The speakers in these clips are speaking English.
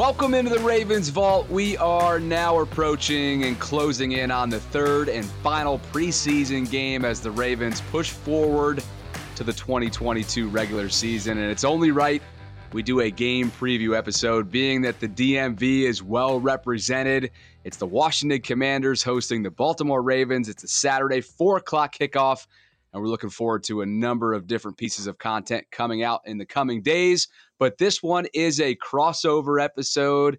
Welcome into the Ravens Vault. We are now approaching and closing in on the third and final preseason game as the Ravens push forward to the 2022 regular season. And it's only right we do a game preview episode, being that the DMV is well represented. It's the Washington Commanders hosting the Baltimore Ravens. It's a Saturday, 4 o'clock kickoff and we're looking forward to a number of different pieces of content coming out in the coming days. But this one is a crossover episode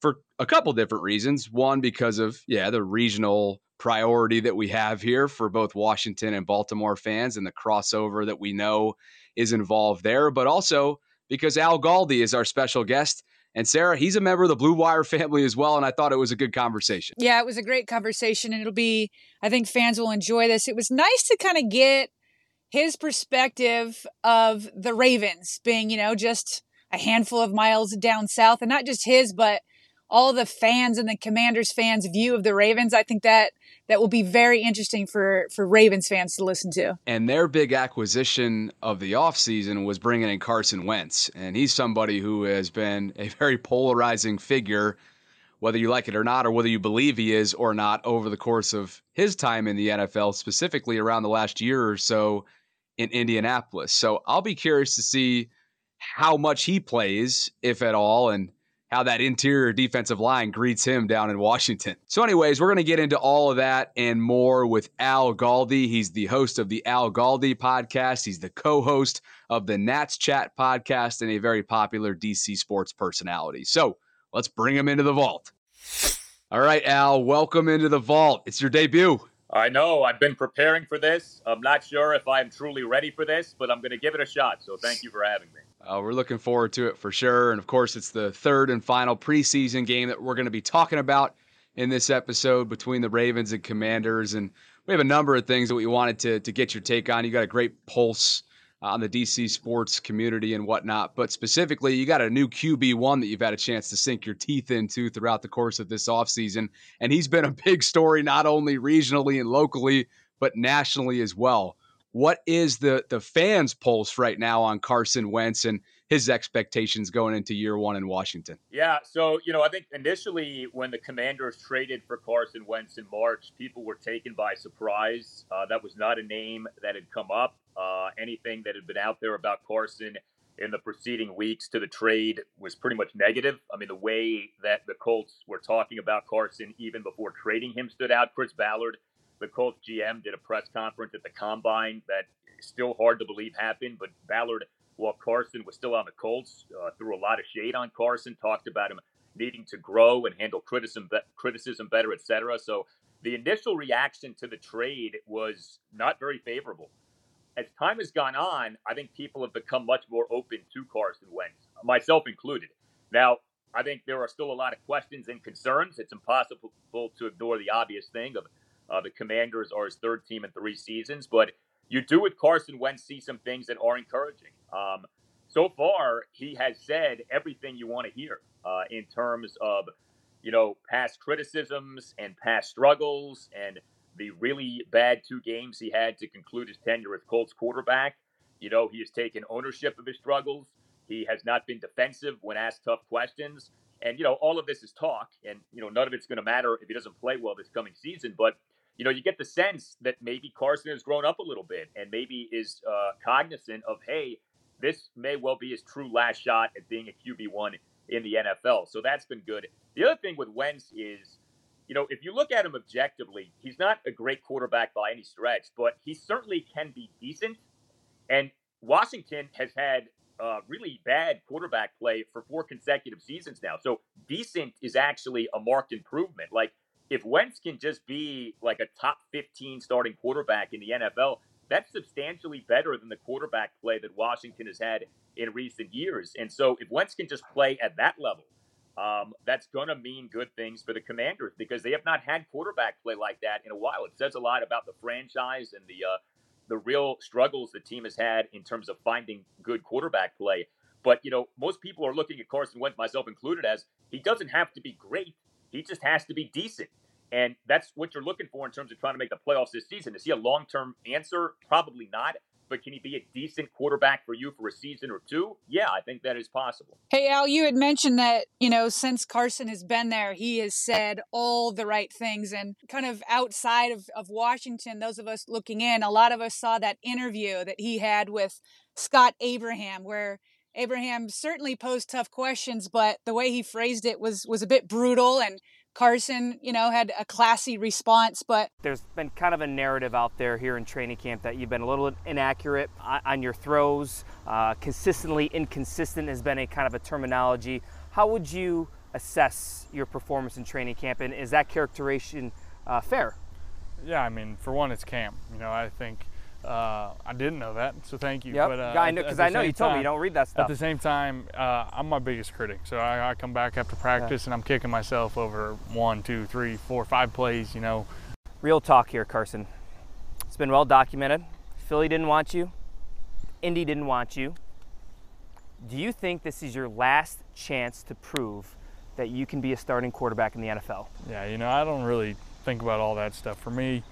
for a couple different reasons. One, because of, yeah, the regional priority that we have here for both Washington and Baltimore fans and the crossover that we know is involved there, but also because Al Galdi is our special guest and Sarah, he's a member of the Blue Wire family as well. And I thought it was a good conversation. Yeah, it was a great conversation. And it'll be, I think fans will enjoy this. It was nice to kind of get his perspective of the Ravens being, you know, just a handful of miles down south and not just his, but all the fans and the Commanders fans' view of the Ravens. I think that that will be very interesting for for Ravens fans to listen to. And their big acquisition of the offseason was bringing in Carson Wentz, and he's somebody who has been a very polarizing figure whether you like it or not or whether you believe he is or not over the course of his time in the NFL specifically around the last year or so in Indianapolis. So I'll be curious to see how much he plays if at all and how that interior defensive line greets him down in Washington. So, anyways, we're going to get into all of that and more with Al Galdi. He's the host of the Al Galdi podcast, he's the co host of the Nats Chat podcast, and a very popular DC sports personality. So, let's bring him into the vault. All right, Al, welcome into the vault. It's your debut. I know. I've been preparing for this. I'm not sure if I'm truly ready for this, but I'm going to give it a shot. So thank you for having me. Uh, we're looking forward to it for sure. And of course, it's the third and final preseason game that we're going to be talking about in this episode between the Ravens and Commanders. And we have a number of things that we wanted to, to get your take on. You got a great pulse Uh, on the DC sports community and whatnot. But specifically, you got a new QB1 that you've had a chance to sink your teeth into throughout the course of this offseason. And he's been a big story, not only regionally and locally, but nationally as well. What is the the fans' pulse right now on Carson Wentz and his expectations going into year one in Washington? Yeah, so you know, I think initially when the Commanders traded for Carson Wentz in March, people were taken by surprise. Uh, that was not a name that had come up. Uh, anything that had been out there about Carson in the preceding weeks to the trade was pretty much negative. I mean, the way that the Colts were talking about Carson even before trading him stood out. Chris Ballard the Colts GM did a press conference at the combine that still hard to believe happened, but Ballard, while Carson was still on the Colts, uh, threw a lot of shade on Carson, talked about him needing to grow and handle criticism, criticism better, etc. So the initial reaction to the trade was not very favorable. As time has gone on, I think people have become much more open to Carson Wentz, myself included. Now, I think there are still a lot of questions and concerns. It's impossible to ignore the obvious thing of uh, the Commanders are his third team in three seasons, but you do with Carson Wentz see some things that are encouraging. Um, so far, he has said everything you want to hear uh, in terms of, you know, past criticisms and past struggles and the really bad two games he had to conclude his tenure as Colts quarterback. You know, he has taken ownership of his struggles. He has not been defensive when asked tough questions. And, you know, all of this is talk, and, you know, none of it's going to matter if he doesn't play well this coming season. But, you know, you get the sense that maybe Carson has grown up a little bit and maybe is uh, cognizant of, hey, this may well be his true last shot at being a QB1 in the NFL. So that's been good. The other thing with Wentz is, you know, if you look at him objectively, he's not a great quarterback by any stretch, but he certainly can be decent. And Washington has had uh, really bad quarterback play for four consecutive seasons now. So decent is actually a marked improvement. Like if Wentz can just be like a top 15 starting quarterback in the NFL, that's substantially better than the quarterback play that Washington has had in recent years. And so if Wentz can just play at that level, um, that's going to mean good things for the Commanders because they have not had quarterback play like that in a while. It says a lot about the franchise and the uh, the real struggles the team has had in terms of finding good quarterback play. But you know, most people are looking at Carson Wentz, myself included, as he doesn't have to be great; he just has to be decent. And that's what you're looking for in terms of trying to make the playoffs this season. Is he a long term answer? Probably not but can he be a decent quarterback for you for a season or two? Yeah, I think that is possible. Hey, Al, you had mentioned that, you know, since Carson has been there, he has said all the right things. And kind of outside of, of Washington, those of us looking in, a lot of us saw that interview that he had with Scott Abraham, where Abraham certainly posed tough questions, but the way he phrased it was was a bit brutal and Carson, you know, had a classy response, but there's been kind of a narrative out there here in training camp that you've been a little inaccurate on your throws. Uh, consistently inconsistent has been a kind of a terminology. How would you assess your performance in training camp, and is that characterization uh, fair? Yeah, I mean, for one, it's camp. You know, I think uh, I didn't know that, so thank you. Yep. But, uh, I know because I know you told me you don't read that stuff. At the same time, uh, I'm my biggest critic, so I, I come back after practice yeah. and I'm kicking myself over one, two, three, four, five plays. You know. Real talk here, Carson. It's been well documented. Philly didn't want you. Indy didn't want you. Do you think this is your last chance to prove that you can be a starting quarterback in the NFL? Yeah, you know, I don't really think about all that stuff. For me,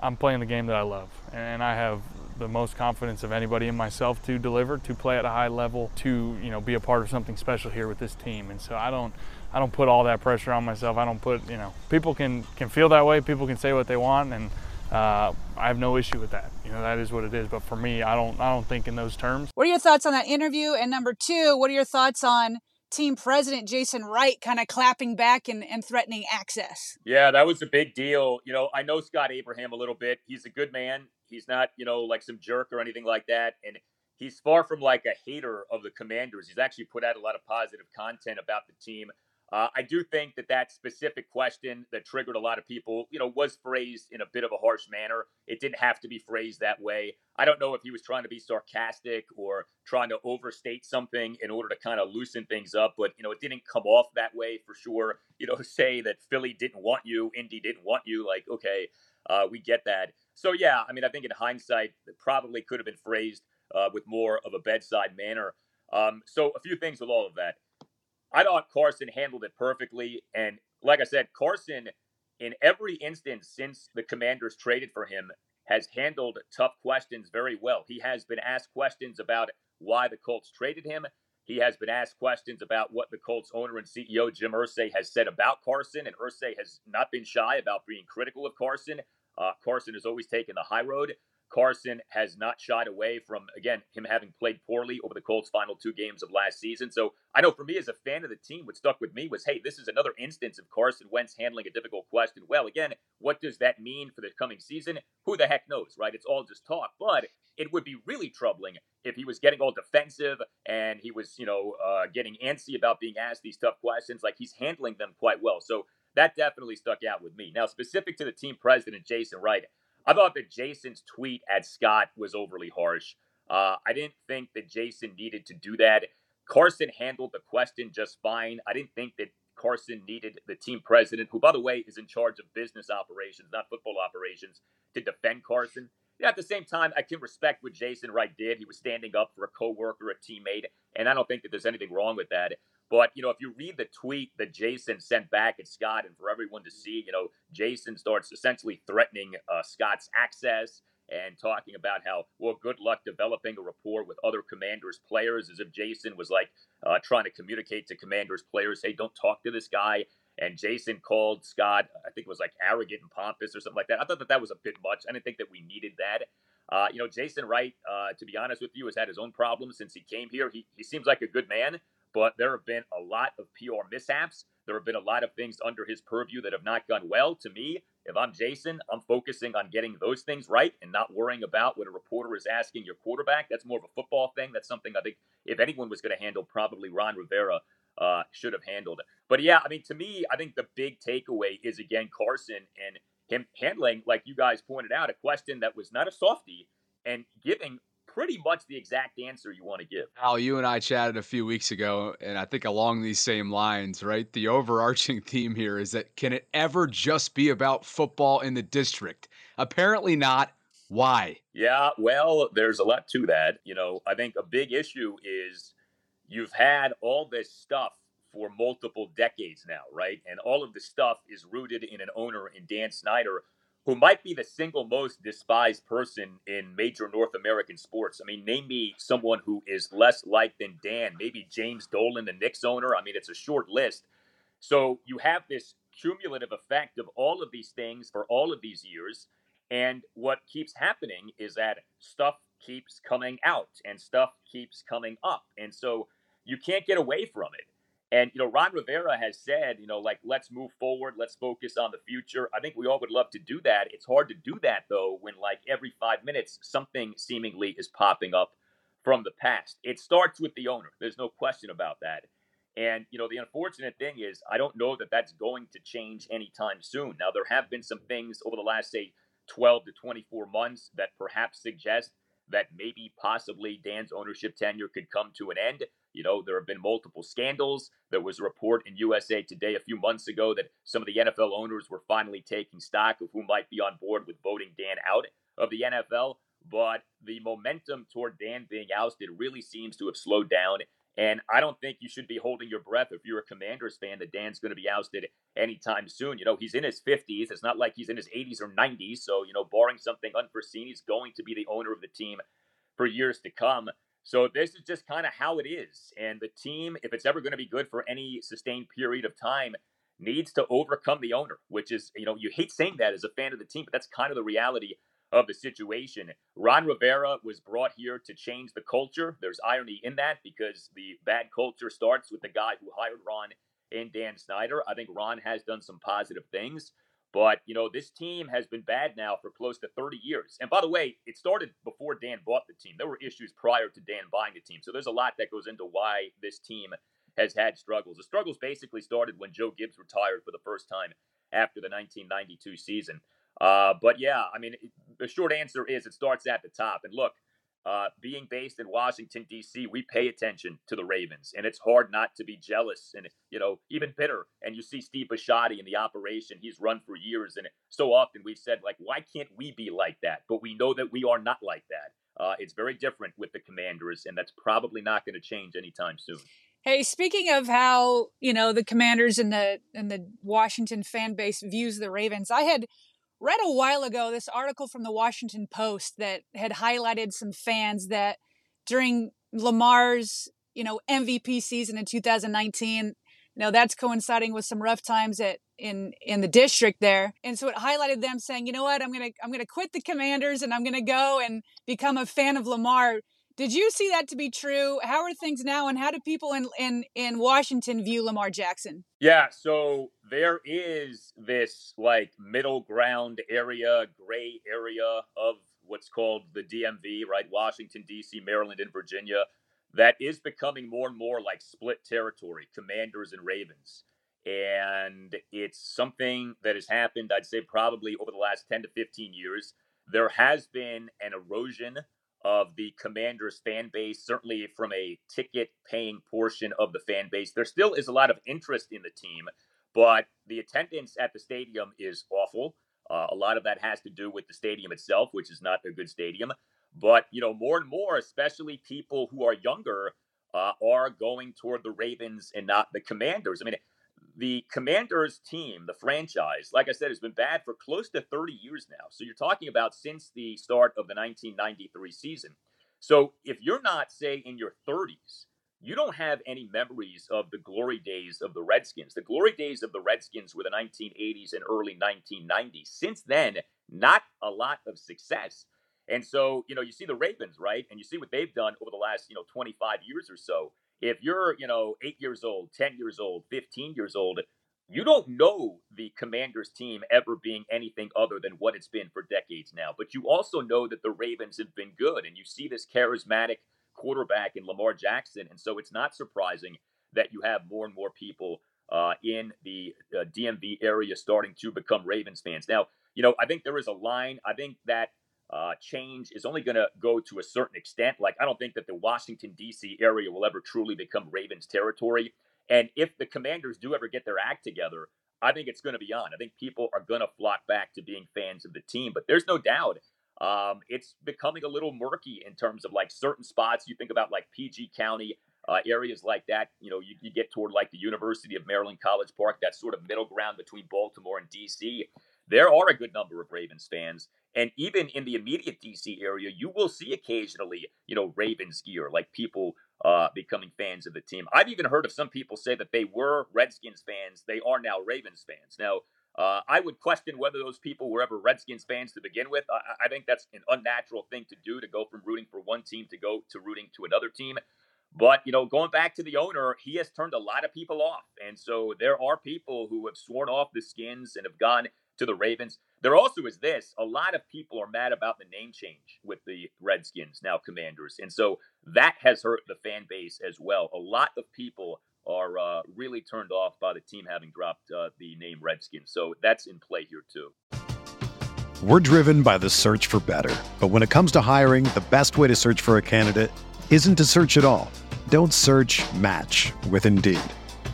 I'm playing the game that I love, and I have the most confidence of anybody in myself to deliver, to play at a high level, to you know be a part of something special here with this team. And so I don't, I don't put all that pressure on myself. I don't put you know people can can feel that way. People can say what they want, and uh, I have no issue with that. You know that is what it is. But for me, I don't I don't think in those terms. What are your thoughts on that interview? And number two, what are your thoughts on team president Jason Wright kind of clapping back and, and threatening access. Yeah, that was a big deal. You know, I know Scott Abraham a little bit. He's a good man. He's not, you know, like some jerk or anything like that. And he's far from like a hater of the commanders. He's actually put out a lot of positive content about the team. Uh, I do think that that specific question that triggered a lot of people, you know, was phrased in a bit of a harsh manner. It didn't have to be phrased that way. I don't know if he was trying to be sarcastic or trying to overstate something in order to kind of loosen things up, but you know, it didn't come off that way for sure. You know, say that Philly didn't want you, Indy didn't want you, like okay, uh, we get that. So yeah, I mean, I think in hindsight, it probably could have been phrased uh, with more of a bedside manner. Um, so a few things with all of that. I thought Carson handled it perfectly. And like I said, Carson, in every instance since the commanders traded for him, has handled tough questions very well. He has been asked questions about why the Colts traded him. He has been asked questions about what the Colts owner and CEO Jim Irsay has said about Carson, and Irsay has not been shy about being critical of Carson. Uh, Carson has always taken the high road. Carson has not shied away from, again, him having played poorly over the Colts' final two games of last season. So I know for me as a fan of the team, what stuck with me was hey, this is another instance of Carson Wentz handling a difficult question. Well, again, what does that mean for the coming season? Who the heck knows, right? It's all just talk. But it would be really troubling if he was getting all defensive and he was, you know, uh, getting antsy about being asked these tough questions. Like he's handling them quite well. So that definitely stuck out with me. Now, specific to the team president, Jason Wright, I thought that Jason's tweet at Scott was overly harsh. Uh, I didn't think that Jason needed to do that. Carson handled the question just fine. I didn't think that Carson needed the team president, who, by the way, is in charge of business operations, not football operations, to defend Carson. Yeah, at the same time, I can respect what Jason Wright did. He was standing up for a coworker, a teammate, and I don't think that there's anything wrong with that. But, you know, if you read the tweet that Jason sent back at Scott and for everyone to see, you know, Jason starts essentially threatening uh, Scott's access and talking about how, well, good luck developing a rapport with other commanders' players, as if Jason was like uh, trying to communicate to commanders' players, hey, don't talk to this guy. And Jason called Scott, I think it was like arrogant and pompous or something like that. I thought that that was a bit much. I didn't think that we needed that. Uh, you know, Jason Wright, uh, to be honest with you, has had his own problems since he came here. He, he seems like a good man, but there have been a lot of PR mishaps. There have been a lot of things under his purview that have not gone well. To me, if I'm Jason, I'm focusing on getting those things right and not worrying about what a reporter is asking your quarterback. That's more of a football thing. That's something I think if anyone was going to handle, probably Ron Rivera uh, should have handled. But yeah, I mean, to me, I think the big takeaway is again Carson and him handling, like you guys pointed out, a question that was not a softie and giving pretty much the exact answer you want to give. Al, you and I chatted a few weeks ago, and I think along these same lines, right? The overarching theme here is that can it ever just be about football in the district? Apparently not. Why? Yeah, well, there's a lot to that. You know, I think a big issue is you've had all this stuff for multiple decades now, right? And all of the stuff is rooted in an owner in Dan Snyder who might be the single most despised person in major North American sports. I mean, name me someone who is less liked than Dan. Maybe James Dolan, the Knicks owner. I mean, it's a short list. So you have this cumulative effect of all of these things for all of these years. And what keeps happening is that stuff keeps coming out and stuff keeps coming up. And so you can't get away from it. And, you know, Ron Rivera has said, you know, like, let's move forward, let's focus on the future. I think we all would love to do that. It's hard to do that, though, when, like, every five minutes, something seemingly is popping up from the past. It starts with the owner. There's no question about that. And, you know, the unfortunate thing is, I don't know that that's going to change anytime soon. Now, there have been some things over the last, say, 12 to 24 months that perhaps suggest that maybe possibly Dan's ownership tenure could come to an end. You know, there have been multiple scandals. There was a report in USA Today a few months ago that some of the NFL owners were finally taking stock of who might be on board with voting Dan out of the NFL. But the momentum toward Dan being ousted really seems to have slowed down. And I don't think you should be holding your breath if you're a Commanders fan that Dan's going to be ousted anytime soon. You know, he's in his 50s. It's not like he's in his 80s or 90s. So, you know, barring something unforeseen, he's going to be the owner of the team for years to come. So this is just kind of how it is. And the team, if it's ever going to be good for any sustained period of time, needs to overcome the owner, which is, you know, you hate saying that as a fan of the team, but that's kind of the reality of the situation. Ron Rivera was brought here to change the culture. There's irony in that because the bad culture starts with the guy who hired Ron and Dan Snyder. I think Ron has done some positive things. But, you know, this team has been bad now for close to 30 years. And by the way, it started before Dan bought the team. There were issues prior to Dan buying the team. So there's a lot that goes into why this team has had struggles. The struggles basically started when Joe Gibbs retired for the first time after the 1992 season. Uh, but yeah, I mean, the short answer is it starts at the top. And look, uh, being based in Washington D.C., we pay attention to the Ravens, and it's hard not to be jealous and you know even bitter. And you see Steve Bisciotti in the operation; he's run for years, and so often we've said like, why can't we be like that? But we know that we are not like that. Uh, it's very different with the Commanders, and that's probably not going to change anytime soon. Hey, speaking of how you know the Commanders and the and the Washington fan base views the Ravens, I had read a while ago this article from the Washington Post that had highlighted some fans that during Lamar's, you know, MVP season in 2019, you know, that's coinciding with some rough times at in in the district there. And so it highlighted them saying, "You know what? I'm going to I'm going to quit the Commanders and I'm going to go and become a fan of Lamar." Did you see that to be true? How are things now, and how do people in in in Washington view Lamar Jackson? Yeah, so there is this like middle ground area, gray area of what's called the DMV, right? Washington D.C., Maryland, and Virginia, that is becoming more and more like split territory, Commanders and Ravens. And it's something that has happened, I'd say, probably over the last 10 to 15 years. There has been an erosion of the Commanders fan base, certainly from a ticket paying portion of the fan base. There still is a lot of interest in the team, but the attendance at the stadium is awful. Uh, a lot of that has to do with the stadium itself, which is not a good stadium. But, you know, more and more, especially people who are younger, uh, are going toward the Ravens and not the Commanders. I mean, the Commanders team, the franchise, like I said, has been bad for close to 30 years now. So you're talking about since the start of the 1993 season. So if you're not, say, in your 30s, you don't have any memories of the glory days of the Redskins. The glory days of the Redskins were the 1980s and early 1990s. Since then, not a lot of success. And so, you know, you see the Ravens, right? And you see what they've done over the last, you know, 25 years or so. If you're, you know, eight years old, 10 years old, 15 years old, you don't know the Commanders team ever being anything other than what it's been for decades now. But you also know that the Ravens have been good. And you see this charismatic quarterback in Lamar Jackson. And so it's not surprising that you have more and more people uh, in the uh, DMV area starting to become Ravens fans. Now, you know, I think there is a line. I think that uh, change is only going to go to a certain extent. Like, I don't think that the Washington, D.C. area will ever truly become Ravens territory. And if the commanders do ever get their act together, I think it's going to be on. I think people are going to flock back to being fans of the team. But there's no doubt um, it's becoming a little murky in terms of like certain spots. You think about like PG County, uh, areas like that. You know, you, you, get toward like the University of Maryland College Park, that sort of middle ground between Baltimore and DC. There are a good number of Ravens fans. And even in the immediate DC area, you will see occasionally, you know, Ravens gear, like people uh, becoming fans of the team. I've even heard of some people say that they were Redskins fans. They are now Ravens fans. Now, uh, I would question whether those people were ever Redskins fans to begin with. I, I, think that's an unnatural thing to do to go from rooting for one team to go to rooting to another team. But, you know, going back to the owner, he has turned a lot of people off. And so there are people who have sworn off the skins and have gone to the Ravens. There also is this a lot of people are mad about the name change with the Redskins, now Commanders. And so that has hurt the fan base as well. A lot of people are uh, really turned off by the team having dropped uh, the name Redskins. So that's in play here, too. We're driven by the search for better. But when it comes to hiring, the best way to search for a candidate isn't to search at all. Don't search match with Indeed.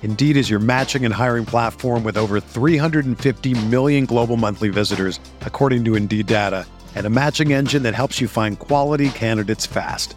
Indeed is your matching and hiring platform with over 350 million global monthly visitors, according to Indeed data, and a matching engine that helps you find quality candidates fast.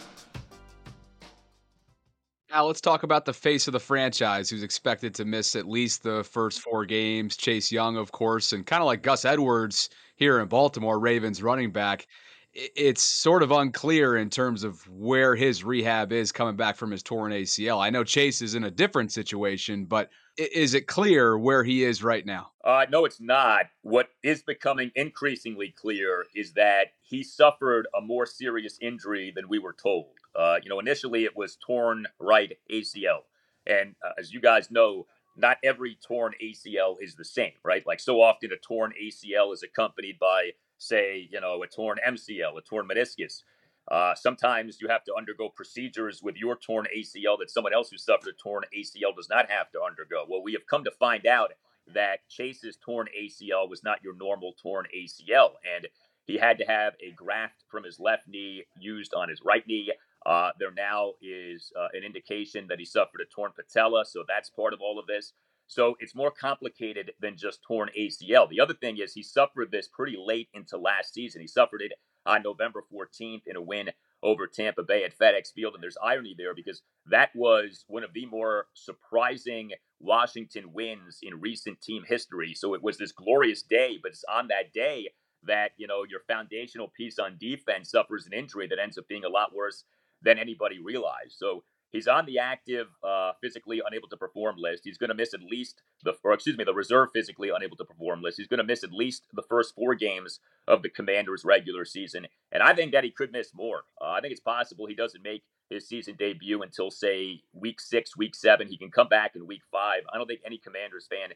Now let's talk about the face of the franchise who's expected to miss at least the first four games. Chase Young, of course, and kind of like Gus Edwards here in Baltimore, Ravens running back. It's sort of unclear in terms of where his rehab is coming back from his torn ACL. I know Chase is in a different situation, but is it clear where he is right now? Uh, no, it's not. What is becoming increasingly clear is that he suffered a more serious injury than we were told. Uh, you know, initially it was torn right ACL. And uh, as you guys know, not every torn ACL is the same, right? Like so often a torn ACL is accompanied by, say, you know, a torn MCL, a torn meniscus. Uh, sometimes you have to undergo procedures with your torn ACL that someone else who suffered a torn ACL does not have to undergo. Well, we have come to find out that Chase's torn ACL was not your normal torn ACL, and he had to have a graft from his left knee used on his right knee. Uh, there now is uh, an indication that he suffered a torn patella, so that's part of all of this. So it's more complicated than just torn ACL. The other thing is he suffered this pretty late into last season. He suffered it on November 14th in a win over Tampa Bay at FedEx Field. And there's irony there because that was one of the more surprising Washington wins in recent team history. So it was this glorious day, but it's on that day that, you know, your foundational piece on defense suffers an injury that ends up being a lot worse than anybody realized. So he's on the active, uh, physically unable to perform list. He's going to miss at least the, or excuse me, the reserve physically unable to perform list. He's going to miss at least the first four games of the Commanders' regular season, and I think that he could miss more. Uh, I think it's possible he doesn't make his season debut until say week six, week seven. He can come back in week five. I don't think any Commanders fan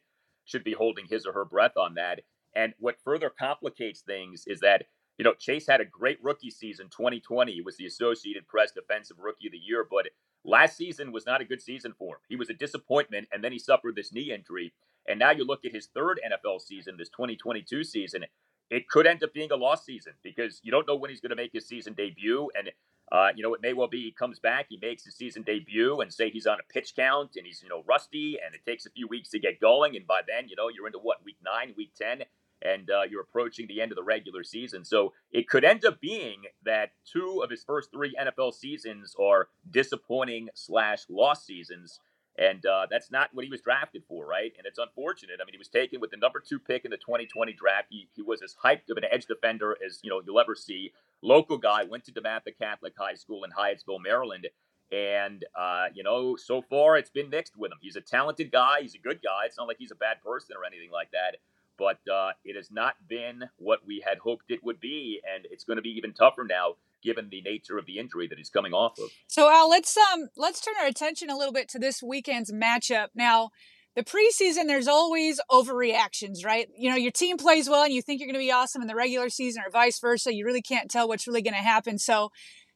should be holding his or her breath on that. And what further complicates things is that you know Chase had a great rookie season. 2020 he was the Associated Press Defensive Rookie of the Year, but last season was not a good season for him. He was a disappointment, and then he suffered this knee injury. And now you look at his third NFL season, this 2022 season, it could end up being a lost season because you don't know when he's going to make his season debut. And, uh, you know, it may well be he comes back, he makes his season debut, and say he's on a pitch count and he's, you know, rusty, and it takes a few weeks to get going. And by then, you know, you're into what, week nine, week 10, and uh, you're approaching the end of the regular season. So it could end up being that two of his first three NFL seasons are disappointing slash lost seasons. And uh, that's not what he was drafted for, right? And it's unfortunate. I mean, he was taken with the number two pick in the 2020 draft. He, he was as hyped of an edge defender as you know you'll ever see. Local guy, went to DeMatha Catholic High School in Hyattsville, Maryland. And uh, you know, so far it's been mixed with him. He's a talented guy. He's a good guy. It's not like he's a bad person or anything like that. But uh, it has not been what we had hoped it would be, and it's going to be even tougher now given the nature of the injury that he's coming off of. So Al, let's um let's turn our attention a little bit to this weekend's matchup. Now, the preseason there's always overreactions, right? You know, your team plays well and you think you're going to be awesome in the regular season or vice versa. You really can't tell what's really going to happen. So,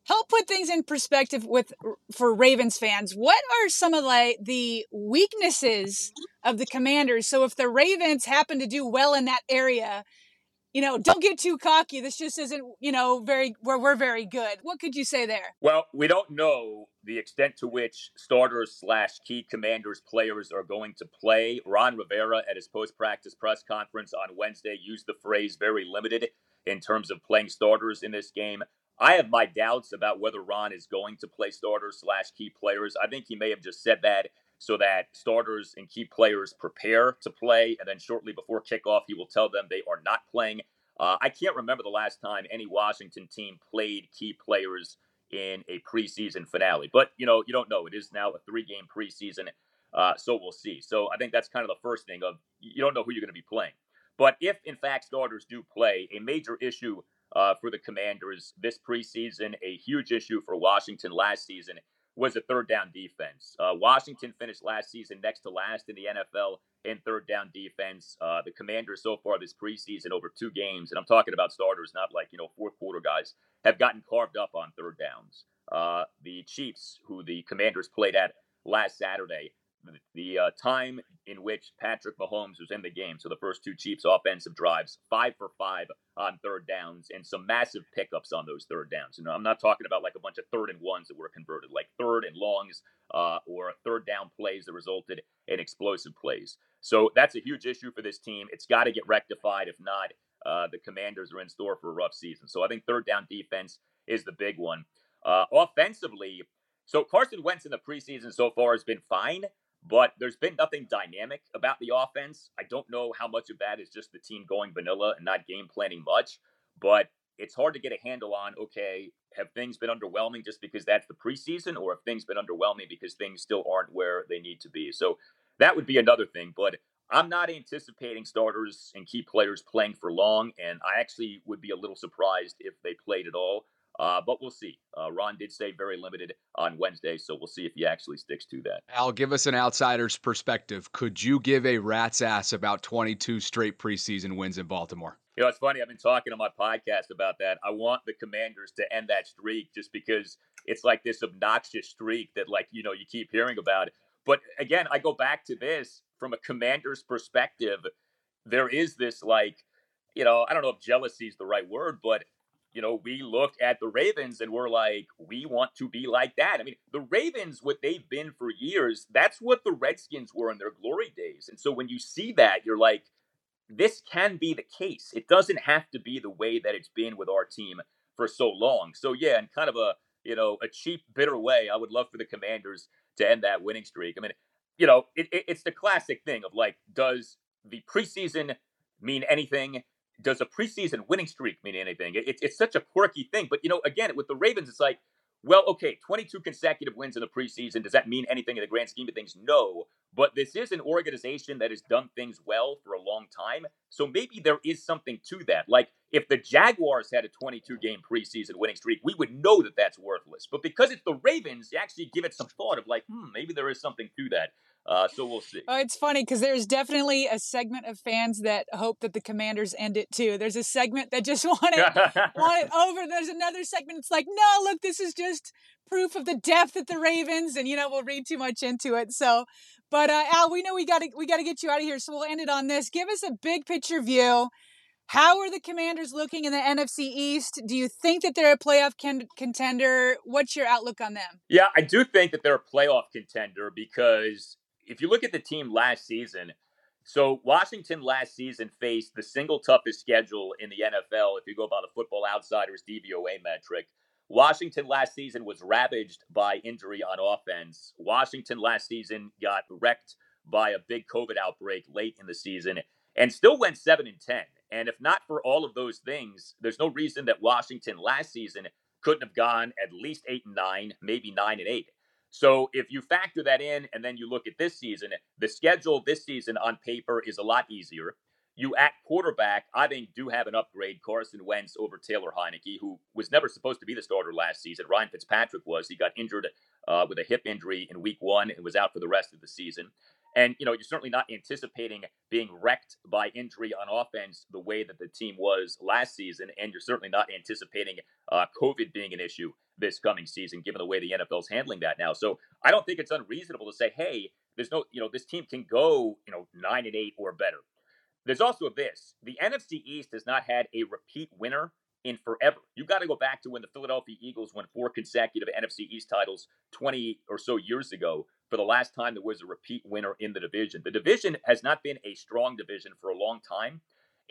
help put things in perspective with for Ravens fans. What are some of like the weaknesses of the Commanders? So if the Ravens happen to do well in that area, you know, don't get too cocky. This just isn't, you know, very where we're very good. What could you say there? Well, we don't know the extent to which starters slash key commanders players are going to play. Ron Rivera at his post practice press conference on Wednesday used the phrase very limited in terms of playing starters in this game. I have my doubts about whether Ron is going to play starters slash key players. I think he may have just said that so that starters and key players prepare to play. And then shortly before kickoff, he will tell them they are not playing. Uh, I can't remember the last time any Washington team played key players in a preseason finale. But, you know, you don't know. It is now a three game preseason. Uh, so we'll see. So I think that's kind of the first thing of you don't know who you're going to be playing. But if in fact starters do play, a major issue uh, for the Commanders this preseason, a huge issue for Washington last season was a third down defense. Uh, Washington finished last season next to last in the NFL in third down defense. Uh, the Commanders so far this preseason over two games, and I'm talking about starters, not like you know fourth quarter guys, have gotten carved up on third downs. Uh, the Chiefs, who the Commanders played at last Saturday, the uh, time in which Patrick Mahomes was in the game. So the first two Chiefs offensive drives, five for five on third downs, and some massive pickups on those third downs. You know, I'm not talking about like a bunch of third and ones that were converted, like third and longs uh, or third down plays that resulted in explosive plays. So that's a huge issue for this team. It's got to get rectified. If not, uh, the Commanders are in store for a rough season. So I think third down defense is the big one. Uh, offensively, so Carson Wentz in the preseason so far has been fine. But there's been nothing dynamic about the offense. I don't know how much of that is just the team going vanilla and not game planning much, but it's hard to get a handle on okay, have things been underwhelming just because that's the preseason, or have things been underwhelming because things still aren't where they need to be? So that would be another thing. But I'm not anticipating starters and key players playing for long, and I actually would be a little surprised if they played at all. Uh, but we'll see. Uh, Ron did say very limited on Wednesday, so we'll see if he actually sticks to that. Al, give us an outsider's perspective. Could you give a rat's ass about 22 straight preseason wins in Baltimore? You know, it's funny. I've been talking on my podcast about that. I want the Commanders to end that streak just because it's like this obnoxious streak that, like, you know, you keep hearing about. But again, I go back to this from a Commander's perspective. There is this, like, you know, I don't know if jealousy is the right word, but you know, we look at the Ravens and we're like, we want to be like that. I mean, the Ravens, what they've been for years, that's what the Redskins were in their glory days. And so when you see that, you're like, this can be the case. It doesn't have to be the way that it's been with our team for so long. So yeah, in kind of a you know a cheap, bitter way, I would love for the Commanders to end that winning streak. I mean, you know, it, it, it's the classic thing of like, does the preseason mean anything? Does a preseason winning streak mean anything? It, it's such a quirky thing. But, you know, again, with the Ravens, it's like, well, okay, 22 consecutive wins in the preseason. Does that mean anything in the grand scheme of things? No. but this is an organization that has done things well for a long time. So maybe there is something to that. Like if the Jaguars had a 22 game preseason winning streak, we would know that that's worthless. But because it's the Ravens, you actually give it some thought of like, hmm, maybe there is something to that. Uh, so we'll see. Oh, it's funny because there's definitely a segment of fans that hope that the Commanders end it too. There's a segment that just want it want it over. There's another segment. It's like, no, look, this is just proof of the depth at the Ravens, and you know we'll read too much into it. So, but uh, Al, we know we got to we got to get you out of here, so we'll end it on this. Give us a big picture view. How are the Commanders looking in the NFC East? Do you think that they're a playoff con- contender? What's your outlook on them? Yeah, I do think that they're a playoff contender because if you look at the team last season, so Washington last season faced the single toughest schedule in the NFL if you go by the Football Outsiders DVOA metric. Washington last season was ravaged by injury on offense. Washington last season got wrecked by a big COVID outbreak late in the season and still went 7 and 10. And if not for all of those things, there's no reason that Washington last season couldn't have gone at least 8 and 9, maybe 9 and 8. So if you factor that in and then you look at this season, the schedule this season on paper is a lot easier. You at quarterback, I think, do have an upgrade. Carson Wentz over Taylor Heinicke, who was never supposed to be the starter last season. Ryan Fitzpatrick was. He got injured uh, with a hip injury in week one and was out for the rest of the season. And, you know, you're certainly not anticipating being wrecked by injury on offense the way that the team was last season. And you're certainly not anticipating uh, COVID being an issue this coming season, given the way the NFL is handling that now. So I don't think it's unreasonable to say, hey, there's no, you know, this team can go, you know, nine and eight or better. There's also this the NFC East has not had a repeat winner in forever. You got to go back to when the Philadelphia Eagles won four consecutive NFC East titles 20 or so years ago for the last time there was a repeat winner in the division. The division has not been a strong division for a long time.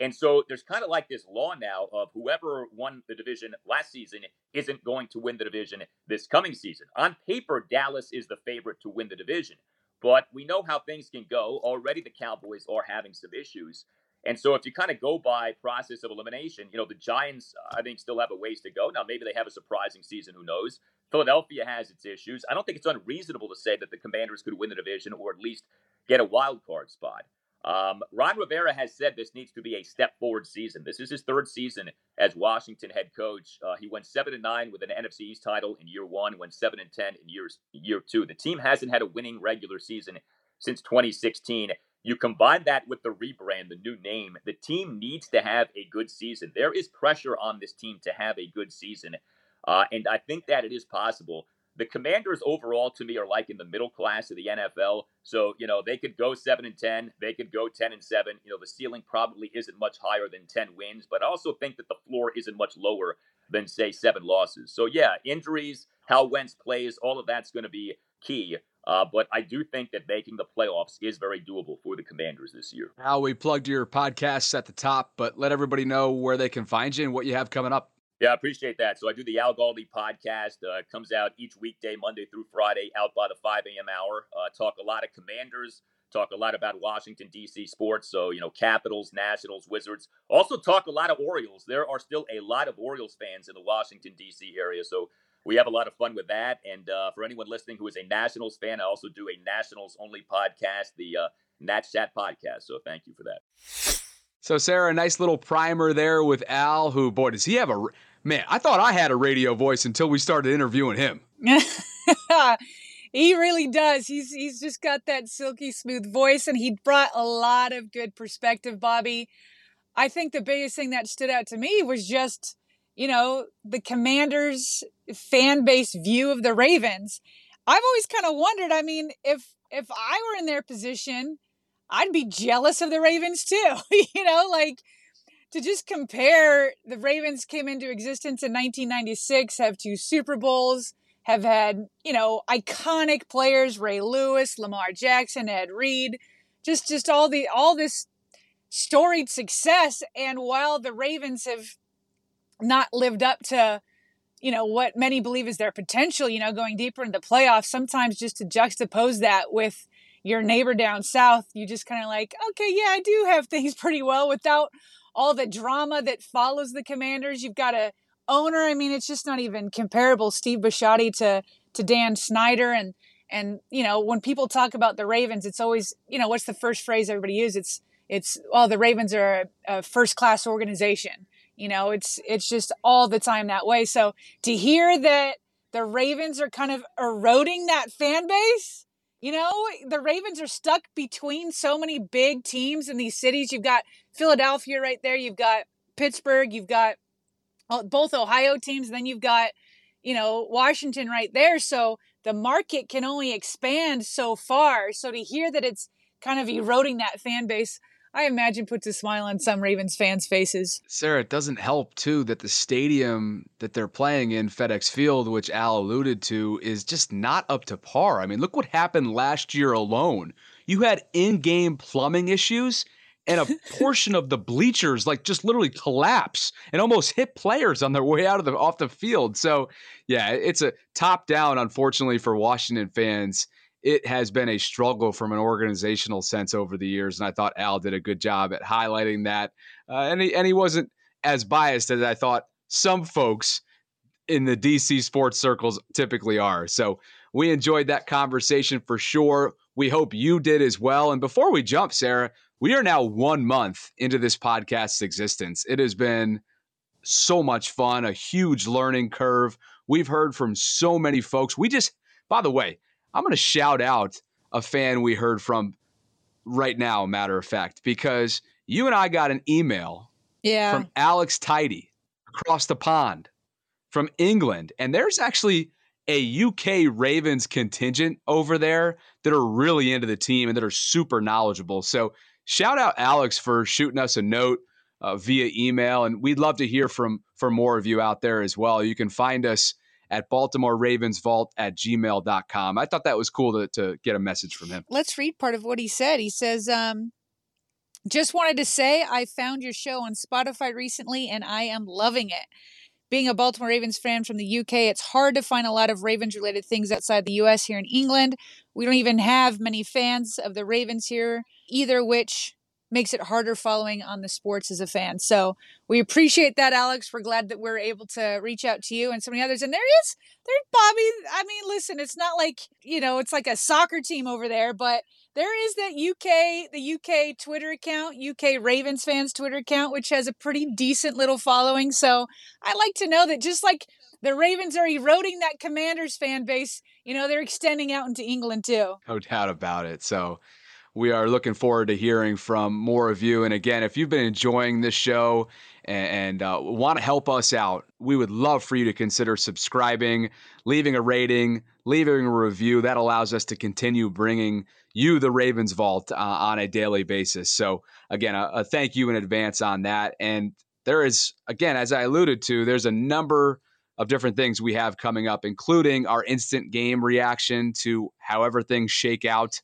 And so there's kind of like this law now of whoever won the division last season isn't going to win the division this coming season. On paper, Dallas is the favorite to win the division. But we know how things can go. Already the Cowboys are having some issues. And so if you kind of go by process of elimination, you know, the Giants, I think, still have a ways to go. Now, maybe they have a surprising season. Who knows? Philadelphia has its issues. I don't think it's unreasonable to say that the Commanders could win the division or at least get a wild card spot. Um, Ron Rivera has said this needs to be a step forward season. This is his third season as Washington head coach. Uh, he went seven and nine with an NFC East title in year one. Went seven and ten in years year two. The team hasn't had a winning regular season since 2016. You combine that with the rebrand, the new name. The team needs to have a good season. There is pressure on this team to have a good season, uh, and I think that it is possible. The Commanders overall to me are like in the middle class of the NFL. So, you know, they could go 7 and 10, they could go 10 and 7. You know, the ceiling probably isn't much higher than 10 wins, but I also think that the floor isn't much lower than say 7 losses. So, yeah, injuries, how Wentz plays, all of that's going to be key. Uh, but I do think that making the playoffs is very doable for the Commanders this year. Al, we plugged your podcasts at the top, but let everybody know where they can find you and what you have coming up. Yeah, I appreciate that. So I do the Al Galdi podcast. Uh, it comes out each weekday, Monday through Friday, out by the 5 a.m. hour. Uh, talk a lot of Commanders, talk a lot about Washington, D.C. sports. So, you know, Capitals, Nationals, Wizards. Also talk a lot of Orioles. There are still a lot of Orioles fans in the Washington, D.C. area. So we have a lot of fun with that. And uh, for anyone listening who is a Nationals fan, I also do a Nationals only podcast, the uh, Nat Chat podcast. So thank you for that. So, Sarah, a nice little primer there with Al, who, boy, does he have a man, I thought I had a radio voice until we started interviewing him. he really does. He's he's just got that silky smooth voice and he brought a lot of good perspective, Bobby. I think the biggest thing that stood out to me was just, you know, the Commanders fan base view of the Ravens. I've always kind of wondered, I mean, if if I were in their position, I'd be jealous of the Ravens too. you know, like to just compare the Ravens came into existence in 1996, have two Super Bowls, have had, you know, iconic players, Ray Lewis, Lamar Jackson, Ed Reed, just just all the all this storied success and while the Ravens have not lived up to you know what many believe is their potential, you know, going deeper into the playoffs, sometimes just to juxtapose that with your neighbor down south, you just kind of like, okay, yeah, I do have things pretty well without all the drama that follows the commanders. You've got a owner. I mean, it's just not even comparable. Steve Bisciotti to to Dan Snyder, and And you know, when people talk about the Ravens, it's always you know what's the first phrase everybody uses? It's it's oh the Ravens are a, a first class organization. You know, it's it's just all the time that way. So to hear that the Ravens are kind of eroding that fan base, you know, the Ravens are stuck between so many big teams in these cities. You've got Philadelphia right there. You've got Pittsburgh. You've got uh, both Ohio teams. Then you've got, you know, Washington right there. So the market can only expand so far. So to hear that it's kind of eroding that fan base, I imagine puts a smile on some Ravens fans' faces. Sarah, it doesn't help too that the stadium that they're playing in, FedEx Field, which Al alluded to, is just not up to par. I mean, look what happened last year alone. You had in-game plumbing issues and a portion of the bleachers like just literally collapse and almost hit players on their way out of the off the field. So, yeah, it's a top down unfortunately for Washington fans it has been a struggle from an organizational sense over the years, and I thought Al did a good job at highlighting that. Uh, and he and he wasn't as biased as I thought some folks in the DC sports circles typically are. So we enjoyed that conversation for sure. We hope you did as well. And before we jump, Sarah, we are now one month into this podcast's existence. It has been so much fun, a huge learning curve. We've heard from so many folks. We just, by the way, I'm going to shout out a fan we heard from right now, matter of fact, because you and I got an email yeah. from Alex Tidy across the pond from England. And there's actually a UK Ravens contingent over there that are really into the team and that are super knowledgeable. So shout out Alex for shooting us a note uh, via email. And we'd love to hear from, from more of you out there as well. You can find us at Baltimore Ravens Vault at gmail.com. I thought that was cool to, to get a message from him. Let's read part of what he said. He says, um, just wanted to say I found your show on Spotify recently and I am loving it. Being a Baltimore Ravens fan from the UK, it's hard to find a lot of Ravens related things outside the US here in England. We don't even have many fans of the Ravens here, either, which makes it harder following on the sports as a fan. So we appreciate that, Alex. We're glad that we're able to reach out to you and so many others. And there is, there's Bobby. I mean, listen, it's not like, you know, it's like a soccer team over there, but there is that UK, the UK Twitter account, UK Ravens fans Twitter account, which has a pretty decent little following. So I like to know that just like the Ravens are eroding that Commanders fan base, you know, they're extending out into England too. No doubt about it. So we are looking forward to hearing from more of you. And again, if you've been enjoying this show and, and uh, want to help us out, we would love for you to consider subscribing, leaving a rating, leaving a review. That allows us to continue bringing you the Ravens Vault uh, on a daily basis. So, again, a, a thank you in advance on that. And there is, again, as I alluded to, there's a number of different things we have coming up, including our instant game reaction to however things shake out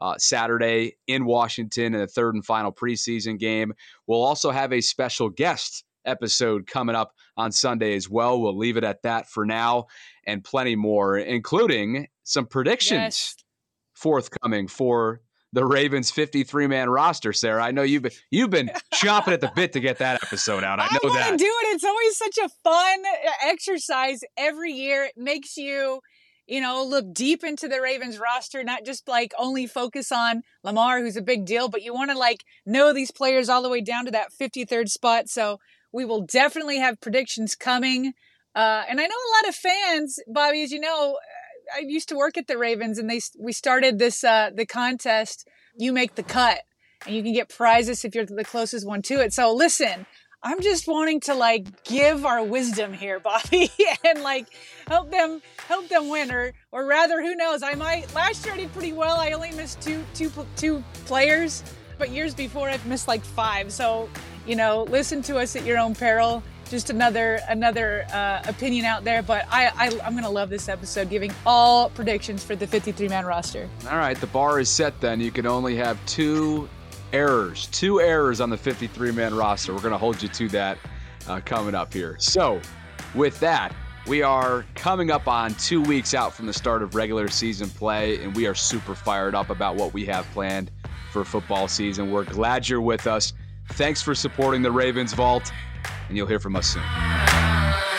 uh, Saturday in Washington in the third and final preseason game. We'll also have a special guest episode coming up on Sunday as well. We'll leave it at that for now and plenty more, including some predictions yes. forthcoming for the Ravens 53 man roster, Sarah. I know you've been you've been chomping at the bit to get that episode out. I know I that. do it. It's always such a fun exercise every year. It makes you you know, look deep into the Ravens roster, not just like only focus on Lamar, who's a big deal, but you want to like know these players all the way down to that 53rd spot. So we will definitely have predictions coming. Uh, and I know a lot of fans, Bobby, as you know, I used to work at the Ravens and they, we started this, uh, the contest, you make the cut and you can get prizes if you're the closest one to it. So listen, I'm just wanting to like give our wisdom here, Bobby, and like help them help them win, or or rather, who knows? I might. Last year I did pretty well. I only missed two two two players, but years before I've missed like five. So you know, listen to us at your own peril. Just another another uh, opinion out there, but I, I I'm gonna love this episode, giving all predictions for the 53 man roster. All right, the bar is set. Then you can only have two errors, two errors on the 53 man roster. We're going to hold you to that uh, coming up here. So, with that, we are coming up on two weeks out from the start of regular season play, and we are super fired up about what we have planned for football season. We're glad you're with us. Thanks for supporting the Ravens Vault, and you'll hear from us soon.